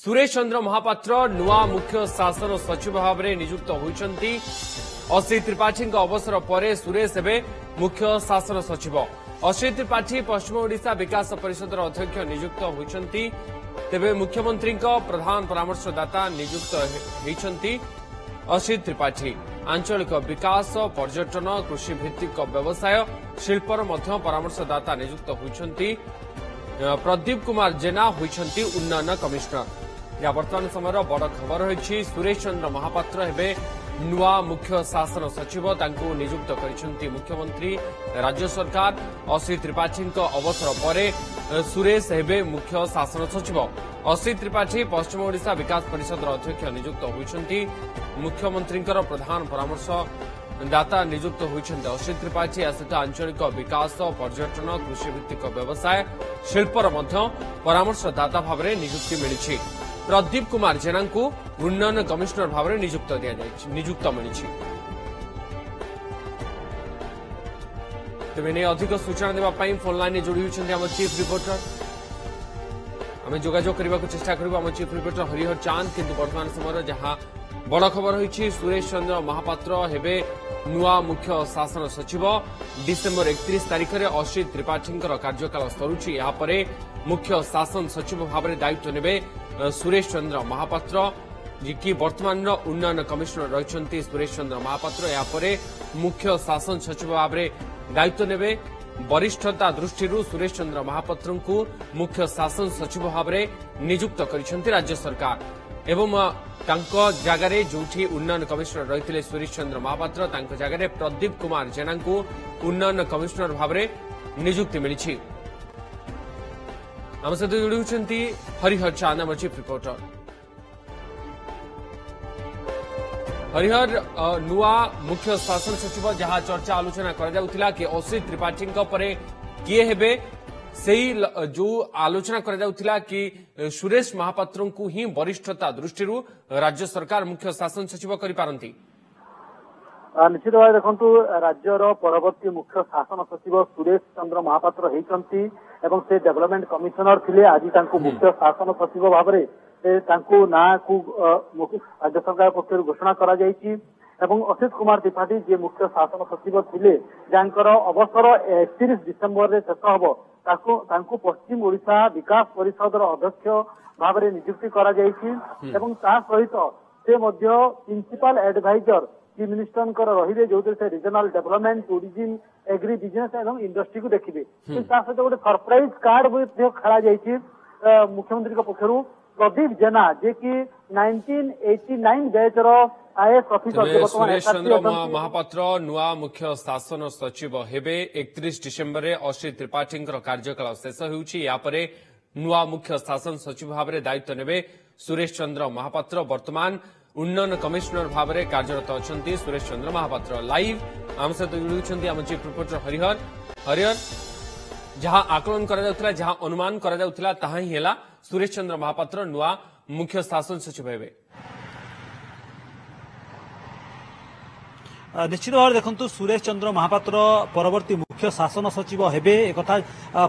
ସୁରେଶ ଚନ୍ଦ୍ର ମହାପାତ୍ର ନୂଆ ମୁଖ୍ୟ ଶାସନ ସଚିବ ଭାବରେ ନିଯୁକ୍ତ ହୋଇଛନ୍ତି ଅସିତ ତ୍ରିପାଠୀଙ୍କ ଅବସର ପରେ ସୁରେଶ ଏବେ ମୁଖ୍ୟ ଶାସନ ସଚିବ ଅସିତ ତ୍ରିପାଠୀ ପଶ୍ଚିମ ଓଡ଼ିଶା ବିକାଶ ପରିଷଦର ଅଧ୍ୟକ୍ଷ ନିଯୁକ୍ତ ହୋଇଛନ୍ତି ତେବେ ମୁଖ୍ୟମନ୍ତ୍ରୀଙ୍କ ପ୍ରଧାନ ପରାମର୍ଶଦାତା ନିଯୁକ୍ତ ହୋଇଛନ୍ତି ଅସିତ ତ୍ରିପାଠୀ ଆଞ୍ଚଳିକ ବିକାଶ ପର୍ଯ୍ୟଟନ କୃଷିଭିତ୍ତିକ ବ୍ୟବସାୟ ଶିଳ୍ପର ମଧ୍ୟ ପରାମର୍ଶଦାତା ନିଯୁକ୍ତ ହୋଇଛନ୍ତି ପ୍ରଦୀପ କୁମାର ଜେନା ହୋଇଛନ୍ତି ଉନ୍ନୟନ କମିଶନର या बर्तमान समय बड़ खबर रही सुरेश चंद्र महापात्र हे ନୂଆ ମୁଖ୍ୟ ଶାସନ ସଚିବ ତାଙ୍କୁ ନିଯୁକ୍ତ କରିଛନ୍ତି ମୁଖ୍ୟମନ୍ତ୍ରୀ ରାଜ୍ୟ ସରକାର ଅଶ୍ୱିନୀ ତ୍ରିପାଠୀଙ୍କ ଅବସର ପରେ ସୁରେଶ ହେବେ ମୁଖ୍ୟ ଶାସନ ସଚିବ ଅଶ୍ୱିନୀ ତ୍ରିପାଠୀ ପଶ୍ଚିମ ଓଡ଼ିଶା ବିକାଶ ପରିଷଦର ଅଧ୍ୟକ୍ଷ ନିଯୁକ୍ତ ହୋଇଛନ୍ତି ମୁଖ୍ୟମନ୍ତ୍ରୀଙ୍କର ପ୍ରଧାନ ପରାମର୍ଶଦାତା ନିଯୁକ୍ତ ହୋଇଛନ୍ତି ଅଶ୍ୱିନୀ ତ୍ରିପାଠୀ ଏହା ସହିତ ଆଞ୍ଚଳିକ ବିକାଶ ପର୍ଯ୍ୟଟନ କୃଷିଭିତ୍ତିକ ବ୍ୟବସାୟ ଶିଳ୍ପର ମଧ୍ୟ ପରାମର୍ଶଦାତା ଭାବରେ ନିଯୁକ୍ତି ମିଳିଛି ପ୍ରଦୀପ କୁମାର ଜେନାଙ୍କୁ ଉନ୍ନୟନ କମିଶନର ଭାବରେ ନିଯୁକ୍ତ ଦିଆଯାଇଛି ନିଯୁକ୍ତ ମିଳିଛି ତେବେ ନେଇ ଅଧିକ ସୂଚନା ଦେବା ପାଇଁ ଫୋନ୍ ଲାଇନ୍ରେ ଯୋଡ଼ି ହୋଇଛନ୍ତି ଆମ ଚିଫ୍ ରିପୋର୍ଟର ଆମେ ଯୋଗାଯୋଗ କରିବାକୁ ଚେଷ୍ଟା କରିବୁ ଆମ ଚିଫ୍ ରିପୋର୍ଟର ହରିହର ଚାନ୍ଦ କିନ୍ତୁ ବର୍ତ୍ତମାନ ସମୟର ଯାହା ବଡ଼ ଖବର ହୋଇଛି ସୁରେଶ ଚନ୍ଦ୍ର ମହାପାତ୍ର ହେବେ ନୂଆ ମୁଖ୍ୟ ଶାସନ ସଚିବ ଡିସେମ୍ବର ଏକତିରିଶ ତାରିଖରେ ଅସିତ ତ୍ରିପାଠୀଙ୍କର କାର୍ଯ୍ୟକାଳ ସରୁଛି ଏହାପରେ ମୁଖ୍ୟ ଶାସନ ସଚିବ ଭାବରେ ଦାୟିତ୍ୱ ନେବେ ସୁରେଶ ଚନ୍ଦ୍ର ମହାପାତ୍ର ଯିଏକି ବର୍ତ୍ତମାନର ଉନ୍ନୟନ କମିଶନର ରହିଛନ୍ତି ସୁରେଶ ଚନ୍ଦ୍ର ମହାପାତ୍ର ଏହାପରେ ମୁଖ୍ୟ ଶାସନ ସଚିବ ଭାବରେ ଦାୟିତ୍ୱ ନେବେ ବରିଷ୍ଠତା ଦୃଷ୍ଟିରୁ ସୁରେଶ ଚନ୍ଦ୍ର ମହାପାତ୍ରଙ୍କୁ ମୁଖ୍ୟ ଶାସନ ସଚିବ ଭାବରେ ନିଯୁକ୍ତ କରିଛନ୍ତି ରାଜ୍ୟ ସରକାର ଏବଂ ତାଙ୍କ ଜାଗାରେ ଯେଉଁଠି ଉନ୍ନୟନ କମିଶନର ରହିଥିଲେ ସୁରେଶ ଚନ୍ଦ୍ର ମହାପାତ୍ର ତାଙ୍କ ଜାଗାରେ ପ୍ରଦୀପ କୁମାର ଜେନାଙ୍କୁ ଉନ୍ନୟନ କମିଶନର ଭାବରେ ନିଯୁକ୍ତି ମିଳିଛି ನಮ್ಮ ಸହିତ ಇಡುವುಚಂತಿ हरिहर नुआ मुख्य शासन सचिव जहां चर्चा आलोचना करा कि असित त्रिपाठी किए हे से जो आलोचना करा कि सुरेश महापात्र को ही वरिष्ठता दृष्टि राज्य सरकार मुख्य शासन सचिव करपारती ନିଶ୍ଚିତ ଭାବେ ଦେଖନ୍ତୁ ରାଜ୍ୟର ପରବର୍ତ୍ତୀ ମୁଖ୍ୟ ଶାସନ ସଚିବ ସୁରେଶ ଚନ୍ଦ୍ର ମହାପାତ୍ର ହେଇଛନ୍ତି ଏବଂ ସେ ଡେଭଲପମେଣ୍ଟ କମିଶନର ଥିଲେ ଆଜି ତାଙ୍କୁ ମୁଖ୍ୟ ଶାସନ ସଚିବ ଭାବରେ ତାଙ୍କୁ ନାଁକୁ ରାଜ୍ୟ ସରକାର ପକ୍ଷରୁ ଘୋଷଣା କରାଯାଇଛି ଏବଂ ଅସିତ କୁମାର ତ୍ରିପାଠୀ ଯିଏ ମୁଖ୍ୟ ଶାସନ ସଚିବ ଥିଲେ ଯାଙ୍କର ଅବସର ଏକତିରିଶ ଡିସେମ୍ବରରେ ଶେଷ ହେବ ତାକୁ ତାଙ୍କୁ ପଶ୍ଚିମ ଓଡ଼ିଶା ବିକାଶ ପରିଷଦର ଅଧ୍ୟକ୍ଷ ଭାବରେ ନିଯୁକ୍ତି କରାଯାଇଛି ଏବଂ ତା ସହିତ ସେ ମଧ୍ୟ ପ୍ରିନ୍ସିପାଲ ଆଡଭାଇଜର चीफ मिनिस्टर रही जो regional development tourism agri business और इंडस्ट्री को देखिए गोटे सरप्राइज कार्ड खेल मुख्यमंत्री पक्षर प्रदीप जेना जे कि नाइनटीन एटी महापात्र नुआ मुख्य शासन सचिव हेबे एकत्रिश डिसेम्बर में अश्री त्रिपाठी कार्यकाल शेष हो नुआ मुख्य शासन सचिव भाव दायित्व नेबे सुरेश चंद्र महापात्र वर्तमान উন্নয়ন কমিশনর ভাবে কার্যরত অনেক সুরেশ চন্দ্র মহাপাত্র লাইভ আম সহ চিফ রিপোর্টর হরিহর হরিহর যা আকলন করা যা অনুমান করা যাওয়া তাহা হি সুরেশ চন্দ্র মহাপাত্র নয় মুখ্য শাসন সচিব হবে নিশ্চিত ভাবে দেখুন সুরেশ চন্দ্র মহাপাত্র পরবর্তী ମୁଖ୍ୟ ଶାସନ ସଚିବ ହେବେ ଏକଥା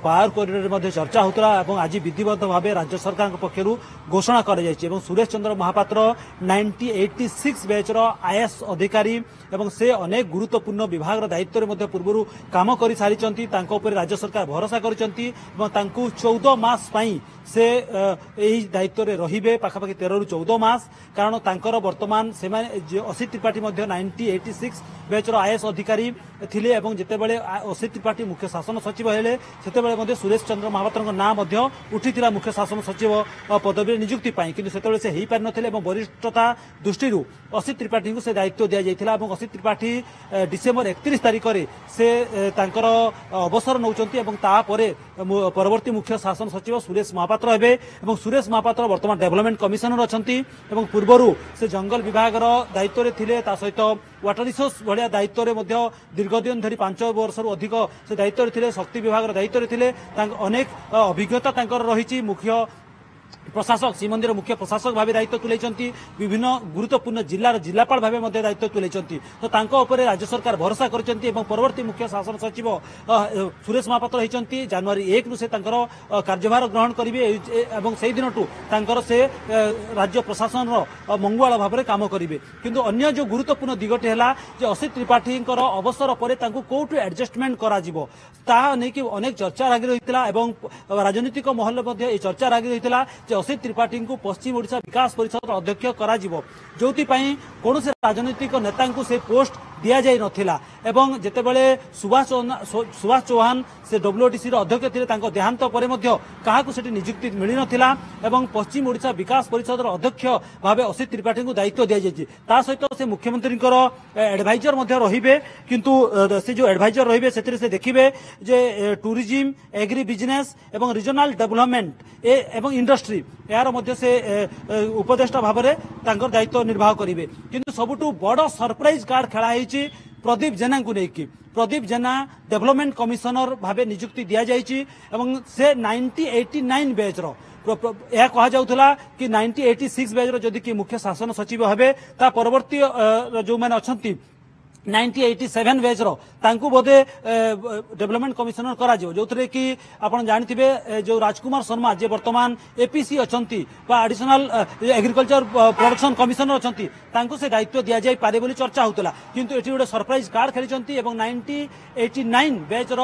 ପାୱାର କରିଡ଼ରରେ ମଧ୍ୟ ଚର୍ଚ୍ଚା ହେଉଥିଲା ଏବଂ ଆଜି ବିଧିବଦ୍ଧ ଭାବେ ରାଜ୍ୟ ସରକାରଙ୍କ ପକ୍ଷରୁ ଘୋଷଣା କରାଯାଇଛି ଏବଂ Suresh Chandra Mohapatra ninety eighty six ବ୍ୟାଚ୍ର IAS ଅଧିକାରୀ ଏବଂ ସେ ଅନେକ ଗୁରୁତ୍ୱପୂର୍ଣ୍ଣ ବିଭାଗର ଦାୟିତ୍ୱରେ ମଧ୍ୟ ପୂର୍ବରୁ କାମ କରିସାରିଛନ୍ତି ତାଙ୍କ ଉପରେ ରାଜ୍ୟ ସରକାର ଭରସା କରିଛନ୍ତି ଏବଂ ତାଙ୍କୁ ଚଉଦ ମାସ ପାଇଁ ସେ ଏହି ଦାୟିତ୍ୱରେ ରହିବେ ପାଖାପାଖି ତେରରୁ ଚଉଦ ମାସ କାରଣ ତାଙ୍କର ବର୍ତ୍ତମାନ ସେମାନେ ଅସିତ ତ୍ରିପାଠୀ ମଧ୍ୟ ନାଇଣ୍ଟି ଏଇଟି ସିକ୍ସ ବ୍ୟାଚ୍ର ଆଇଏଏସ୍ ଅଧିକାରୀ ଥିଲେ ଏବଂ ଯେତେବେଳେ ଓସି ତ୍ରିପାଠୀ ମୁଖ୍ୟ ଶାସନ ସଚିବ ହେଲେ ସେତେବେଳେ ମଧ୍ୟ ସୁରେଶ ଚନ୍ଦ୍ର ମହାପାତ୍ରଙ୍କ ନାଁ ମଧ୍ୟ ଉଠିଥିଲା ମୁଖ୍ୟ ଶାସନ ସଚିବ ପଦବୀରେ ନିଯୁକ୍ତି ପାଇଁ କିନ୍ତୁ ସେତେବେଳେ ସେ ହୋଇପାରିନଥିଲେ ଏବଂ ବରିଷ୍ଠତା ଦୃଷ୍ଟିରୁ ଅସିତ ତ୍ରିପାଠୀଙ୍କୁ ସେ ଦାୟିତ୍ୱ ଦିଆଯାଇଥିଲା ଏବଂ ଅସିତ ତ୍ରିପାଠୀ ଡିସେମ୍ବର ଏକତିରିଶ ତାରିଖରେ ସେ ତାଙ୍କର ଅବସର ନେଉଛନ୍ତି ଏବଂ ତାପରେ ପରବର୍ତ୍ତୀ ମୁଖ୍ୟ ଶାସନ ସଚିବ ସୁରେଶ ମହାପାତ୍ର ହେବେ ଏବଂ ସୁରେଶ ମହାପାତ୍ର ବର୍ତ୍ତମାନ ଡେଭଲପମେଣ୍ଟ କମିଶନର ଅଛନ୍ତି ଏବଂ ପୂର୍ବରୁ ସେ ଜଙ୍ଗଲ ବିଭାଗର ଦାୟିତ୍ୱରେ ଥିଲେ ତା ସହିତ ୱାଟର ରିସୋର୍ସ ଭଳିଆ ଦାୟିତ୍ୱରେ ମଧ୍ୟ ଦୀର୍ଘ ଦିନ ଧରି ପାଞ୍ଚ ବର୍ଷରୁ ଅଧିକ ସେ ଦାୟିତ୍ୱରେ ଥିଲେ ଶକ୍ତି ବିଭାଗର ଦାୟିତ୍ୱରେ ଥିଲେ ତାଙ୍କ ଅନେକ ଅଭିଜ୍ଞତା ତାଙ୍କର ରହିଛି ମୁଖ୍ୟ ପ୍ରଶାସକ ଶ୍ରୀମନ୍ଦିର ମୁଖ୍ୟ ପ୍ରଶାସକ ଭାବେ ଦାୟିତ୍ୱ ତୁଲାଇଛନ୍ତି ବିଭିନ୍ନ ଗୁରୁତ୍ୱପୂର୍ଣ୍ଣ ଜିଲ୍ଲାର ଜିଲ୍ଲାପାଳ ଭାବେ ମଧ୍ୟ ଦାୟିତ୍ୱ ତୁଲାଇଛନ୍ତି ତ ତାଙ୍କ ଉପରେ ରାଜ୍ୟ ସରକାର ଭରସା କରିଛନ୍ତି ଏବଂ ପରବର୍ତ୍ତୀ ମୁଖ୍ୟ ଶାସନ ସଚିବ ସୁରେଶ ମହାପାତ୍ର ହୋଇଛନ୍ତି ଜାନୁଆରୀ ଏକରୁ ସେ ତାଙ୍କର କାର୍ଯ୍ୟଭାର ଗ୍ରହଣ କରିବେ ଏବଂ ସେହିଦିନଠୁ ତାଙ୍କର ସେ ରାଜ୍ୟ ପ୍ରଶାସନର ମଙ୍ଗୁଆଳ ଭାବରେ କାମ କରିବେ କିନ୍ତୁ ଅନ୍ୟ ଯେଉଁ ଗୁରୁତ୍ୱପୂର୍ଣ୍ଣ ଦିଗଟି ହେଲା ଯେ ଅସିତ ତ୍ରିପାଠୀଙ୍କର ଅବସର ପରେ ତାଙ୍କୁ କେଉଁଠୁ ଆଡ଼ଜଷ୍ଟମେଣ୍ଟ କରାଯିବ ତାହା ନେଇକି ଅନେକ ଚର୍ଚ୍ଚା ଲାଗି ରହିଥିଲା ଏବଂ ରାଜନୈତିକ ମହଲରେ ମଧ୍ୟ ଏହି ଚର୍ଚ୍ଚା ଲାଗି ରହିଥିଲା असित त्रिपाठी को पश्चिम ओडा विकास परिषद अध्यक्ष जो कौन राजनैतिक नेता पोस्ट দিয়াযাই নথিলা এবং যেতবে সুভাষ সুভাষ চৌহান সে ডব্লুটিসির অধ্যক্ষ লে তাঁর দেহান্ত পরে কাহকু সেটি নিযুক্তি মিলি নথিলা এবং পশ্চিম ওড়শা বিকাশ পরিষদর অধ্যক্ষ ভাবে অসিত ত্রিপাঠী দায়িত্ব দিয়েছে তা সহ সে মুখ্যমন্ত্রী এডভাইজর রহবে কিন্তু সে যে এডভাইজর রহবে সে দেখবে যে ট্যুরিজম এগ্রি বিজনেস এবং রিজনাল ডেভেলপমেন্ট এবং ইন্ডস্ট্রি এর মধ্যে সে উপদেষ্টা ভাবে তাঁর দায়িত্ব নির্বাহ করবে কিন্তু সবুঠ বড় সরপ্রাইজ কার্ড খেলা হয়েছে ହେଉଛି ପ୍ରଦୀପ ଜେନାଙ୍କୁ ନେଇକି ପ୍ରଦୀପ ଜେନା ଡେଭଲପମେଣ୍ଟ କମିଶନର ଭାବେ ନିଯୁକ୍ତି ଦିଆଯାଇଛି ଏବଂ ସେ ନାଇଣ୍ଟି ଏଇଟି ନାଇନ୍ ବ୍ୟାଚ୍ର ଏହା କୁହାଯାଉଥିଲା କି ନାଇଣ୍ଟି ଏଇଟି ସିକ୍ସ ବ୍ୟାଚ୍ର ଯଦି କି ମୁଖ୍ୟ ଶାସନ ସଚିବ ହେବେ ତା ପରବର୍ତ୍ତୀ ଯେଉଁମାନେ ଅଛନ୍ତି নাইনটি এইটি ସେଭେନ୍ ବେଜ୍ର ତାଙ୍କୁ ବୋଧେ ଡେଭଲପମେଣ୍ଟ କମିଶନର କରାଯିବ ଯେଉଁଥିରେ କି ଆପଣ ଜାଣିଥିବେ ଯେଉଁ ରାଜକୁମାର ଶର୍ମା ଯିଏ ବର୍ତ୍ତମାନ ଏପିସି ଅଛନ୍ତି ବା ଆଡିସନାଲ ଏଗ୍ରିକଲଚର ପ୍ରଡକ୍ସନ କମିଶନର ଅଛନ୍ତି ତାଙ୍କୁ ସେ ଦାୟିତ୍ୱ ଦିଆଯାଇପାରେ ବୋଲି ଚର୍ଚ୍ଚା ହେଉଥିଲା କିନ୍ତୁ ଏଠି ଗୋଟେ ସରପ୍ରାଇଜ କାର୍ଡ ଖେଳିଛନ୍ତି ଏବଂ ନାଇନଟି ଏଇଟି ନାଇନ୍ ବେଜ୍ର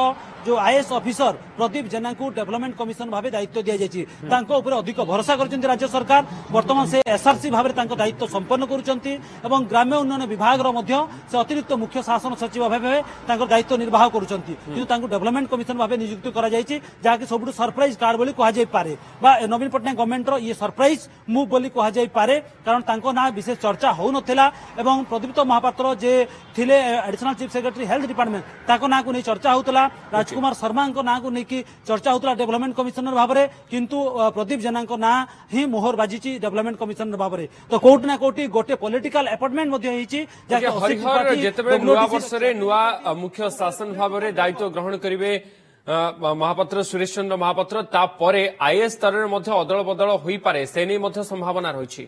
ଯେଉଁ ଆଇଏଏସ୍ ଅଫିସର ପ୍ରଦୀପ ଜେନାଙ୍କୁ ଡେଭଲପମେଣ୍ଟ କମିଶନ ଭାବେ ଦାୟିତ୍ୱ ଦିଆଯାଇଛି ତାଙ୍କ ଉପରେ ଅଧିକ ଭରସା କରିଛନ୍ତି ରାଜ୍ୟ ସରକାର ବର୍ତ୍ତମାନ ସେ ଏସ୍ଆର୍ସି ଭାବରେ ତାଙ୍କ ଦାୟିତ୍ୱ ସମ୍ପନ୍ନ କରୁଛନ୍ତି ଏବଂ ଗ୍ରାମ୍ୟ ଉନ୍ନୟନ ବିଭାଗର ମଧ୍ୟ ସେ ଅତିରିକ୍ତ অতিরিক্ত মুখ্য শাসন সচিব ভাবে তাঁর দায়িত্ব নির্বাহ করছেন কিন্তু তাঁর ডেভেলপমেন্ট কমিশন ভাবে নিযুক্ত করা যাই যা কি সবুঠ সরপ্রাইজ কার্ড বলে কুহযাই পারে বা নবীন পট্টনাক গভর্নমেন্টর ইয়ে সরপ্রাইজ মুভ বলে কুহযাই পারে কারণ তাঁর না বিশেষ চর্চা হো নথিলা এবং প্রদীপ্ত মহাপাত্র যে থিলে additional chief secretary health department তাঁর না চর্চা হোলা রাজকুমার শর্মা না চর্চা হোলা ডেভেলপমেন্ট কমিশনার ভাবে কিন্তু প্রদীপ জেনা না হি মোহর বাজিছি ডেভেলপমেন্ট কমিশনার ভাবে তো কোটি না কোটি গোটে পলিটিকাল আপার্টমেন্ট যা ଯେତେବେଳେ ନୂଆ ବର୍ଷରେ ନୂଆ ମୁଖ୍ୟ ଶାସନ ଭାବରେ ଦାୟିତ୍ୱ ଗ୍ରହଣ କରିବେ মহাপাত্র সুরেশ চন্দ্র মহাপাত্র তারপরে আইএস স্তরের মধ্যে অদল বদল হয়ে পারে সে নিয়ে মধ্যে সম্ভাবনা রয়েছে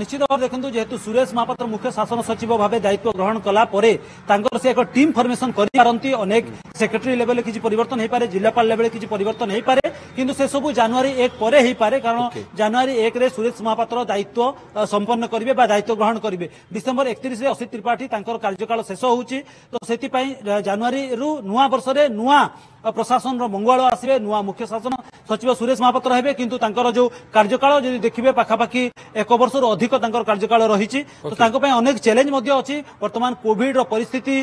নিশ্চিত ভাবে দেখুন যেহেতু সুরেশ মহাপাত্র মুখ্য শাসন সচিব ভাবে দায়িত্ব গ্রহণ কলা পরে তাঁর সে এক টিম ফর্মেসন করে পারন্তি অনেক সেক্রেটারি লেভেলে কিছু পরিবর্তন হইপারে জিলাপাল লেভেলে কিছু পরিবর্তন হইপারে কিন্তু সেসবু জানুয়ারি এক পরে হইপারে কারণ জানুয়ারি একরে সুরেশ মহাপাত্র দায়িত্ব সম্পন্ন করবে বা দায়িত্ব গ্রহণ করবে ডিসেম্বর একত্রিশে অসিত ত্রিপাঠী তাঁর কার্যকাল শেষ হচ্ছে তো সেইপাই জানুয়ারি নূয়া বর্ষরে নূয়া প্রশাসনর মঙ্গুয়াল আসবে নূয়া মুখ্য শাসন সচিব সুরেশ মহাপাত্র হবে কিন্তু তাঁর যে কার্যকাল যদি দেখবে পাখাপাখি এক বর্ষর অধিক তাঁর কার্যকাল রয়েছে তো তাঁর অনেক চ্যালেঞ্জ অনেক বর্তমান কোভিডর পরিস্থিতি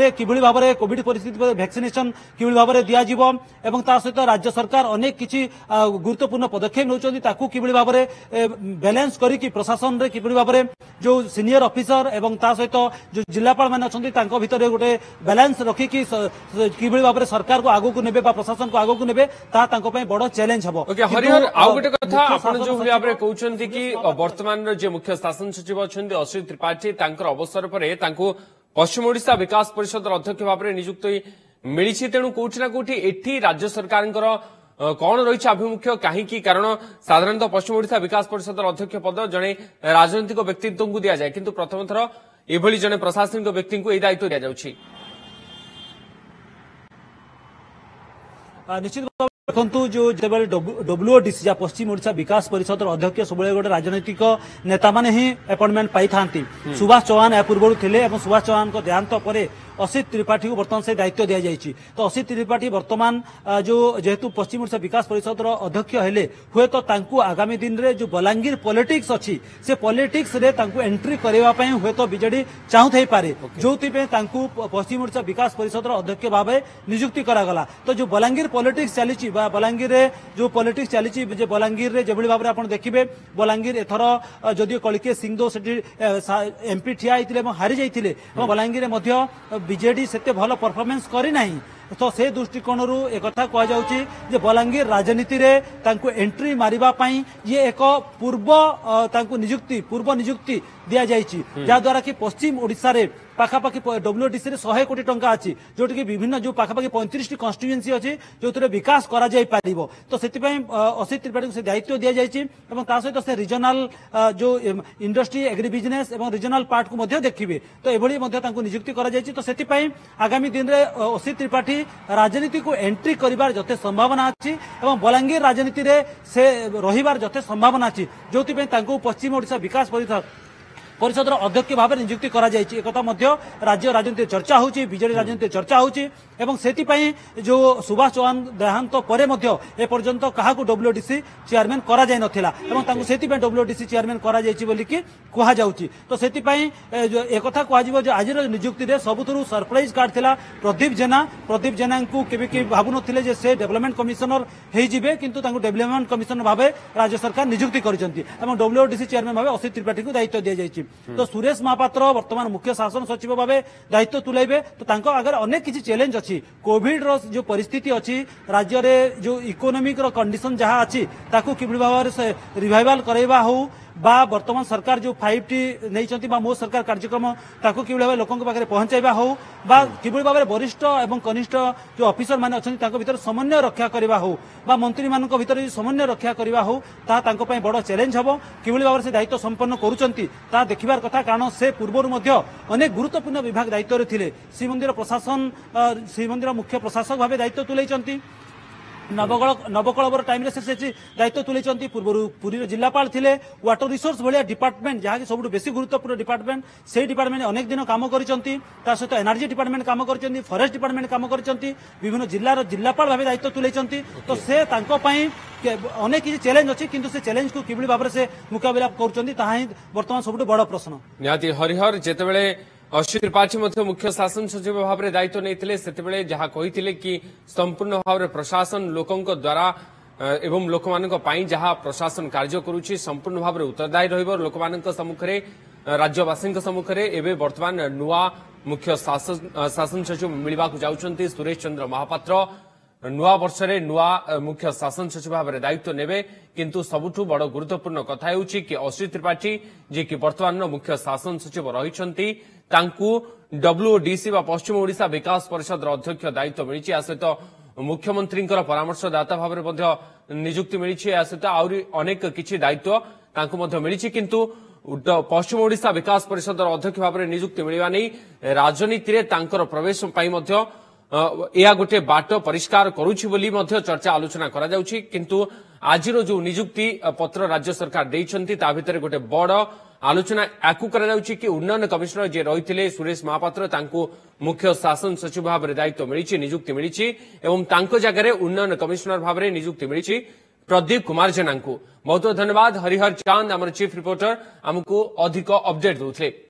যে কিভাবে ভাবে কোভিড পরিস্থিতি ভ্যাকসিনেসন কিভাবে ভাবে দিয়া যাব এবং তা সহ রাজ্য সরকার অনেক কিছু গুরুত্বপূর্ণ পদক্ষেপ নেওয়া তাকে কিভাবে ভাবে ব্যালেন্স করি প্রশাসন কিভাবে ভাবে যে সিনিয়র অফিসর এবং তা সহ যে জেলাপাল মানে অনেক তাঙ্ক ভিতরে গোটে ব্যালেন্স রখিক কিভাবে ভাবে সরকার আগুক নেবে বা প্রশাসন আগুক নেবে তা বড় চ্যালেঞ্জ হব হরিহর আউ কথা আপনার যে কি বর্তমানের যে মুখ্য শাসন সচিব অনেক অসিত ত্রিপাঠী তাঁর অবসর পরে তাঁর পশ্চিম ওড়িশা বিকাশ পরিষদর অধ্যক্ষ ভাবে নিযুক্ত মিছে তেণু কোটি না কোটি এটি রাজ্য সরকারঙ্কর কণ রয়েছে আভিমুখ্য কাহিকি কারণ সাধারণত পশ্চিম ওড়িশা বিকাশ পরিষদর অধ্যক্ষ পদ জনে রাজনৈতিক ব্যক্তিত্ব দিয়া যায় কিন্তু প্রথম থর এভাবে জনে প্রশাসনিক ব্যক্তি এই দায়িত্ব দিয়া যাচ্ছে নিশ্চিত ଦେଖନ୍ତୁ ଯେଉଁ ଯେତେବେଳେ ଡବ୍ଲ୍ୟୁଓଡିସି ଯାହା ପଶ୍ଚିମ ଓଡ଼ିଶା ବିକାଶ ପରିଷଦର ଅଧ୍ୟକ୍ଷ ସବୁବେଳେ ଗୋଟେ ରାଜନୈତିକ ନେତାମାନେ ହିଁ ଆପଏଣ୍ଟମେଣ୍ଟ ପାଇଥାନ୍ତି ସୁଭାଷ ଚୌହାନ ଏହା ପୂର୍ବରୁ ଥିଲେ ଏବଂ ସୁଭାଷ ଚୌହାନଙ୍କ ଦେହାନ୍ତ ପରେ असित त्रिपाठी को वर्तमान से दायित्व दि जाइए तो असित त्रिपाठी बर्तमान जो जेहेतु पश्चिम ओडा विकास परिषद अध्यक्ष हेले हुए तो आगामी दिन में जो बलांगीर पॉलिटिक्स अच्छी से पलिटिक्स एंट्री करने हुए तो विजे चाहू पारे जो पश्चिम ओडा विकास परिषद अध्यक्ष भाव निजुक्ति करा तो जो बलांगीर पलिटिक्स चली बलांगीर जो पलिटिक्स चली बलांगीर में जो भाव में आज देखिए बलांगीर एथर जदि कलिके सिंहदेव से एमपी ठिया हारी जाते हैं बलांगीर ବିଜେଡି ସେତେ ଭଲ ପରଫର୍ମାନ୍ସ କରିନାହିଁ ତ ସେ ଦୃଷ୍ଟିକୋଣରୁ ଏକଥା କୁହାଯାଉଛି ଯେ ବଲାଙ୍ଗୀର ରାଜନୀତିରେ ତାଙ୍କୁ ଏଣ୍ଟ୍ରି ମାରିବା ପାଇଁ ଇଏ ଏକ ପୂର୍ବ ତାଙ୍କୁ ନିଯୁକ୍ତି ପୂର୍ବ ନିଯୁକ୍ତି ଦିଆଯାଇଛି ଯାହାଦ୍ୱାରା କି ପଶ୍ଚିମ ଓଡ଼ିଶାରେ পাখাপাখি ডব্লুডিসিরে শহে কোটি টঙ্কা আছে ଯେଉଁଠିକି ବିଭିନ୍ନ ଯେଉଁ ପାଖାପାଖି ପଇଁତିରିଶଟି କନଷ୍ଟିଚୁଏନ୍ସି ଅଛି ଯେଉଁଥିରେ ବିକାଶ କରାଯାଇପାରିବ ତ ସେଥିପାଇଁ ଅସିତ ତ୍ରିପାଠୀଙ୍କୁ ସେ ଦାୟିତ୍ୱ ଦିଆଯାଇଛି ଏବଂ ତା ସହିତ ସେ ରିଜନାଲ ଯେଉଁ ଇଣ୍ଡଷ୍ଟ୍ରି ଏଗ୍ରି ବିଜନେସ୍ ଏବଂ ରିଜନାଲ ପାର୍ଟକୁ ମଧ୍ୟ ଦେଖିବେ ତ ଏଭଳି ମଧ୍ୟ ତାଙ୍କୁ ନିଯୁକ୍ତି କରାଯାଇଛି ତ ସେଥିପାଇଁ ଆଗାମୀ ଦିନରେ ଅସିତ ତ୍ରିପାଠୀ ରାଜନୀତିକୁ ଏଣ୍ଟ୍ରି କରିବାର ଯଥେଷ୍ଟ ସମ୍ଭାବନା ଅଛି ଏବଂ ବଲାଙ୍ଗୀର ରାଜନୀତିରେ ସେ ରହିବାର ଯଥେଷ୍ଟ ସମ୍ଭାବନା ଅଛି ଯେଉଁଥିପାଇଁ ତାଙ୍କୁ ପଶ୍ଚିମ ଓଡ଼ିଶା ବିକାଶ ପରିଷଦ পরিষদর অধ্যক্ষ ভাবে নিযুক্তি করা যাইছে একথা মধ্য রাজ্য রাজনীতি চর্চা হচ্ছে বিজেড রাজনীতি চর্চা হচ্ছে এবং সেই যে সুভাষ চৌহান দেহান্ত পরে মধ্য এ পর্যন্ত কাহকু ডব্লুডিসি চেয়ারম্যান করা যাই নথিলা এবং তাকে সেই ডব্লুডিসি চেয়ারম্যান করা যাইছে বলি କୁହାଯାଉଛି ତ ସେଥିପାଇଁ ଏକଥା କୁହାଯିବ ଯେ ଆଜିର ନିଯୁକ୍ତିରେ ସବୁଥିରୁ ସରପ୍ରାଇଜ୍ କାର୍ଡ ଥିଲା ପ୍ରଦୀପ ଜେନା ପ୍ରଦୀପ ଜେନାଙ୍କୁ କେବେ କେହି ଭାବୁନଥିଲେ ଯେ ସେ ଡେଭଲପମେଣ୍ଟ କମିଶନର ହୋଇଯିବେ କିନ୍ତୁ ତାଙ୍କୁ ଡେଭଲପମେଣ୍ଟ କମିଶନର ଭାବେ ରାଜ୍ୟ ସରକାର ନିଯୁକ୍ତି କରିଛନ୍ତି ଏବଂ ଡବ୍ଲ୍ୟୁଡିସି ଚେୟାରମ୍ୟାନ୍ ଭାବେ ଅସିତ ତ୍ରିପାଠୀଙ୍କୁ ଦାୟିତ୍ୱ ଦିଆଯାଇଛି ତ ସୁରେଶ ମହାପାତ୍ର ବର୍ତ୍ତମାନ ମୁଖ୍ୟ ଶାସନ ସଚିବ ଭାବେ ଦାୟିତ୍ୱ ତୁଲାଇବେ ତ ତାଙ୍କ ଆଗରେ ଅନେକ କିଛି ଚ୍ୟାଲେଞ୍ଜ ଅଛି କୋଭିଡର ଯେଉଁ ପରିସ୍ଥିତି ଅଛି ରାଜ୍ୟରେ ଯେଉଁ ଇକୋନୋମିକର କଣ୍ଡିସନ ଯାହା ଅଛି ତାକୁ କିଭଳି ଭାବରେ ରିଭାଇଭାଲ କରାଇବା ହେଉ ବା ବର୍ତ୍ତମାନ ସରକାର ଯେଉଁ ଫାଇଭ ଟି ନେଇଛନ୍ତି ବା ମୋ ସରକାର କାର୍ଯ୍ୟକ୍ରମ ତାକୁ କିଭଳି ଭାବେ ଲୋକଙ୍କ ପାଖରେ ପହଞ୍ଚାଇବା ହଉ ବା କିଭଳି ଭାବରେ ବରିଷ୍ଠ ଏବଂ କନିଷ୍ଠ ଯେଉଁ ଅଫିସର ମାନେ ଅଛନ୍ତି ତାଙ୍କ ଭିତରେ ସମନ୍ୱୟ ରକ୍ଷା କରିବା ହଉ ବା ମନ୍ତ୍ରୀମାନଙ୍କ ଭିତରେ ଯଦି ସମନ୍ୱୟ ରକ୍ଷା କରିବା ହଉ ତାହା ତାଙ୍କ ପାଇଁ ବଡ଼ ଚ୍ୟାଲେଞ୍ଜ ହବ କିଭଳି ଭାବରେ ସେ ଦାୟିତ୍ୱ ସମ୍ପନ୍ନ କରୁଛନ୍ତି ତାହା ଦେଖିବାର କଥା କାରଣ ସେ ପୂର୍ବରୁ ମଧ୍ୟ ଅନେକ ଗୁରୁତ୍ୱପୂର୍ଣ୍ଣ ବିଭାଗ ଦାୟିତ୍ୱରେ ଥିଲେ ଶ୍ରୀମନ୍ଦିର ପ୍ରଶାସନ ଶ୍ରୀମନ୍ଦିର ମୁଖ୍ୟ ପ୍ରଶାସକ ଭାବେ ଦାୟିତ୍ୱ ତୁଲାଇଛନ୍ତି নবকଳ নবকଳବର ଟାଇମ୍ରେ ସେ ସେଠି ଦାୟିତ୍ୱ ତୁଲେଇଛନ୍ତି ପୂର୍ବରୁ ପୁରୀର ଜିଲ୍ଲାପାଳ ଥିଲେ ୱାଟର ରିସୋର୍ସ ଭଳିଆ ଡିପାର୍ଟମେଣ୍ଟ ଯାହାକି ସବୁଠୁ ବେଶୀ ଗୁରୁତ୍ୱପୂର୍ଣ୍ଣ ଡିପାର୍ଟମେଣ୍ଟ ସେହି ଡିପାର୍ଟମେଣ୍ଟ ଅନେକ ଦିନ କାମ କରିଛନ୍ତି ତା ସହିତ ଏନର୍ଜି ଡିପାର୍ଟମେଣ୍ଟ କାମ କରିଛନ୍ତି ଫରେଷ୍ଟ ଡିପାର୍ଟମେଣ୍ଟ କାମ କରିଛନ୍ତି ବିଭିନ୍ନ ଜିଲ୍ଲାର ଜିଲ୍ଲାପାଳ ଭାବେ ଦାୟିତ୍ୱ ତୁଲେଇଛନ୍ତି ତ ସେ ତାଙ୍କ ପାଇଁ অনেক কিছু চ্যালেঞ্জ অছে কিন্তু সে চ্যালেঞ্জ কু কিভাবে ভাবে সে মোকাবিলা করছেন তাহা হি বর্তমান সবুঠ বড় প্রশ্ন নিহতি হরিহর যেতবে ଅଶ୍ୱିନୀ ପାଠୀ ମଧ୍ୟ ମୁଖ୍ୟ ଶାସନ ସଚିବ ଭାବରେ ଦାୟିତ୍ୱ ନେଇଥିଲେ ସେତେବେଳେ ଯାହା କହିଥିଲେ କି ସମ୍ପୂର୍ଣ୍ଣ ଭାବରେ ପ୍ରଶାସନ ଲୋକଙ୍କ ଦ୍ୱାରା ଏବଂ ଲୋକମାନଙ୍କ ପାଇଁ ଯାହା ପ୍ରଶାସନ କାର୍ଯ୍ୟ କରୁଛି ସମ୍ପୂର୍ଣ୍ଣ ଭାବରେ ଉତ୍ତରଦାୟୀ ରହିବ ଲୋକମାନଙ୍କ ସମ୍ମୁଖରେ ରାଜ୍ୟବାସୀଙ୍କ ସମ୍ମୁଖରେ ଏବେ ବର୍ତ୍ତମାନ ନୂଆ ମୁଖ୍ୟ ଶାସନ ସଚିବ ମିଳିବାକୁ ଯାଉଛନ୍ତି ସୁରେଶ ଚନ୍ଦ୍ର ମହାପାତ୍ର ନୂଆ ବର୍ଷରେ ନୂଆ ମୁଖ୍ୟ ଶାସନ ସଚିବ ଭାବରେ ଦାୟିତ୍ୱ ନେବେ କିନ୍ତୁ ସବୁଠୁ ବଡ଼ ଗୁରୁତ୍ୱପୂର୍ଣ୍ଣ କଥା ହେଉଛି କି ଅଶ୍ରୀ ତ୍ରିପାଠୀ ଯିଏକି ବର୍ତ୍ତମାନର ମୁଖ୍ୟ ଶାସନ ସଚିବ ରହିଛନ୍ତି ତାଙ୍କୁ ଡବ୍ଲ୍ୟୁଡିସି ବା ପଶ୍ଚିମ ଓଡ଼ିଶା ବିକାଶ ପରିଷଦର ଅଧ୍ୟକ୍ଷ ଦାୟିତ୍ୱ ମିଳିଛି ଏହା ସହିତ ମୁଖ୍ୟମନ୍ତ୍ରୀଙ୍କର ପରାମର୍ଶଦାତା ଭାବରେ ମଧ୍ୟ ନିଯୁକ୍ତି ମିଳିଛି ଏହା ସହିତ ଆହୁରି ଅନେକ କିଛି ଦାୟିତ୍ୱ ତାଙ୍କୁ ମଧ୍ୟ ମିଳିଛି କିନ୍ତୁ ପଶ୍ଚିମ ଓଡ଼ିଶା ବିକାଶ ପରିଷଦର ଅଧ୍ୟକ୍ଷ ଭାବରେ ନିଯୁକ୍ତି ମିଳିବା ନେଇ ରାଜନୀତିରେ ତାଙ୍କର ପ୍ରବେଶ ପାଇଁ ମଧ୍ୟ ଏହା ଗୋଟିଏ ବାଟ ପରିଷ୍କାର କରୁଛି ବୋଲି ମଧ୍ୟ ଚର୍ଚ୍ଚା ଆଲୋଚନା କରାଯାଉଛି କିନ୍ତୁ ଆଜିର ଯେଉଁ ନିଯୁକ୍ତି ପତ୍ର ରାଜ୍ୟ ସରକାର ଦେଇଛନ୍ତି ତା ଭିତରେ ଗୋଟିଏ ବଡ଼ ଆଲୋଚନା ୟାକୁ କରାଯାଉଛି କି ଉନ୍ନୟନ କମିଶନର ଯିଏ ରହିଥିଲେ ସୁରେଶ ମହାପାତ୍ର ତାଙ୍କୁ ମୁଖ୍ୟ ଶାସନ ସଚିବ ଭାବରେ ଦାୟିତ୍ୱ ମିଳିଛି ନିଯୁକ୍ତି ମିଳିଛି ଏବଂ ତାଙ୍କ ଜାଗାରେ ଉନ୍ନୟନ କମିଶନର ଭାବରେ ନିଯୁକ୍ତି ମିଳିଛି প্রদীপ কুমার জেনা ବହୁତ ଧନ୍ୟବାଦ ହରିହର ଚାନ୍ଦ ଆମର ଚିଫ୍ রিপোর্টর ଆମକୁ ଅଧିକ ଅପଡ଼େଟ୍ ଦେଉଥିଲେ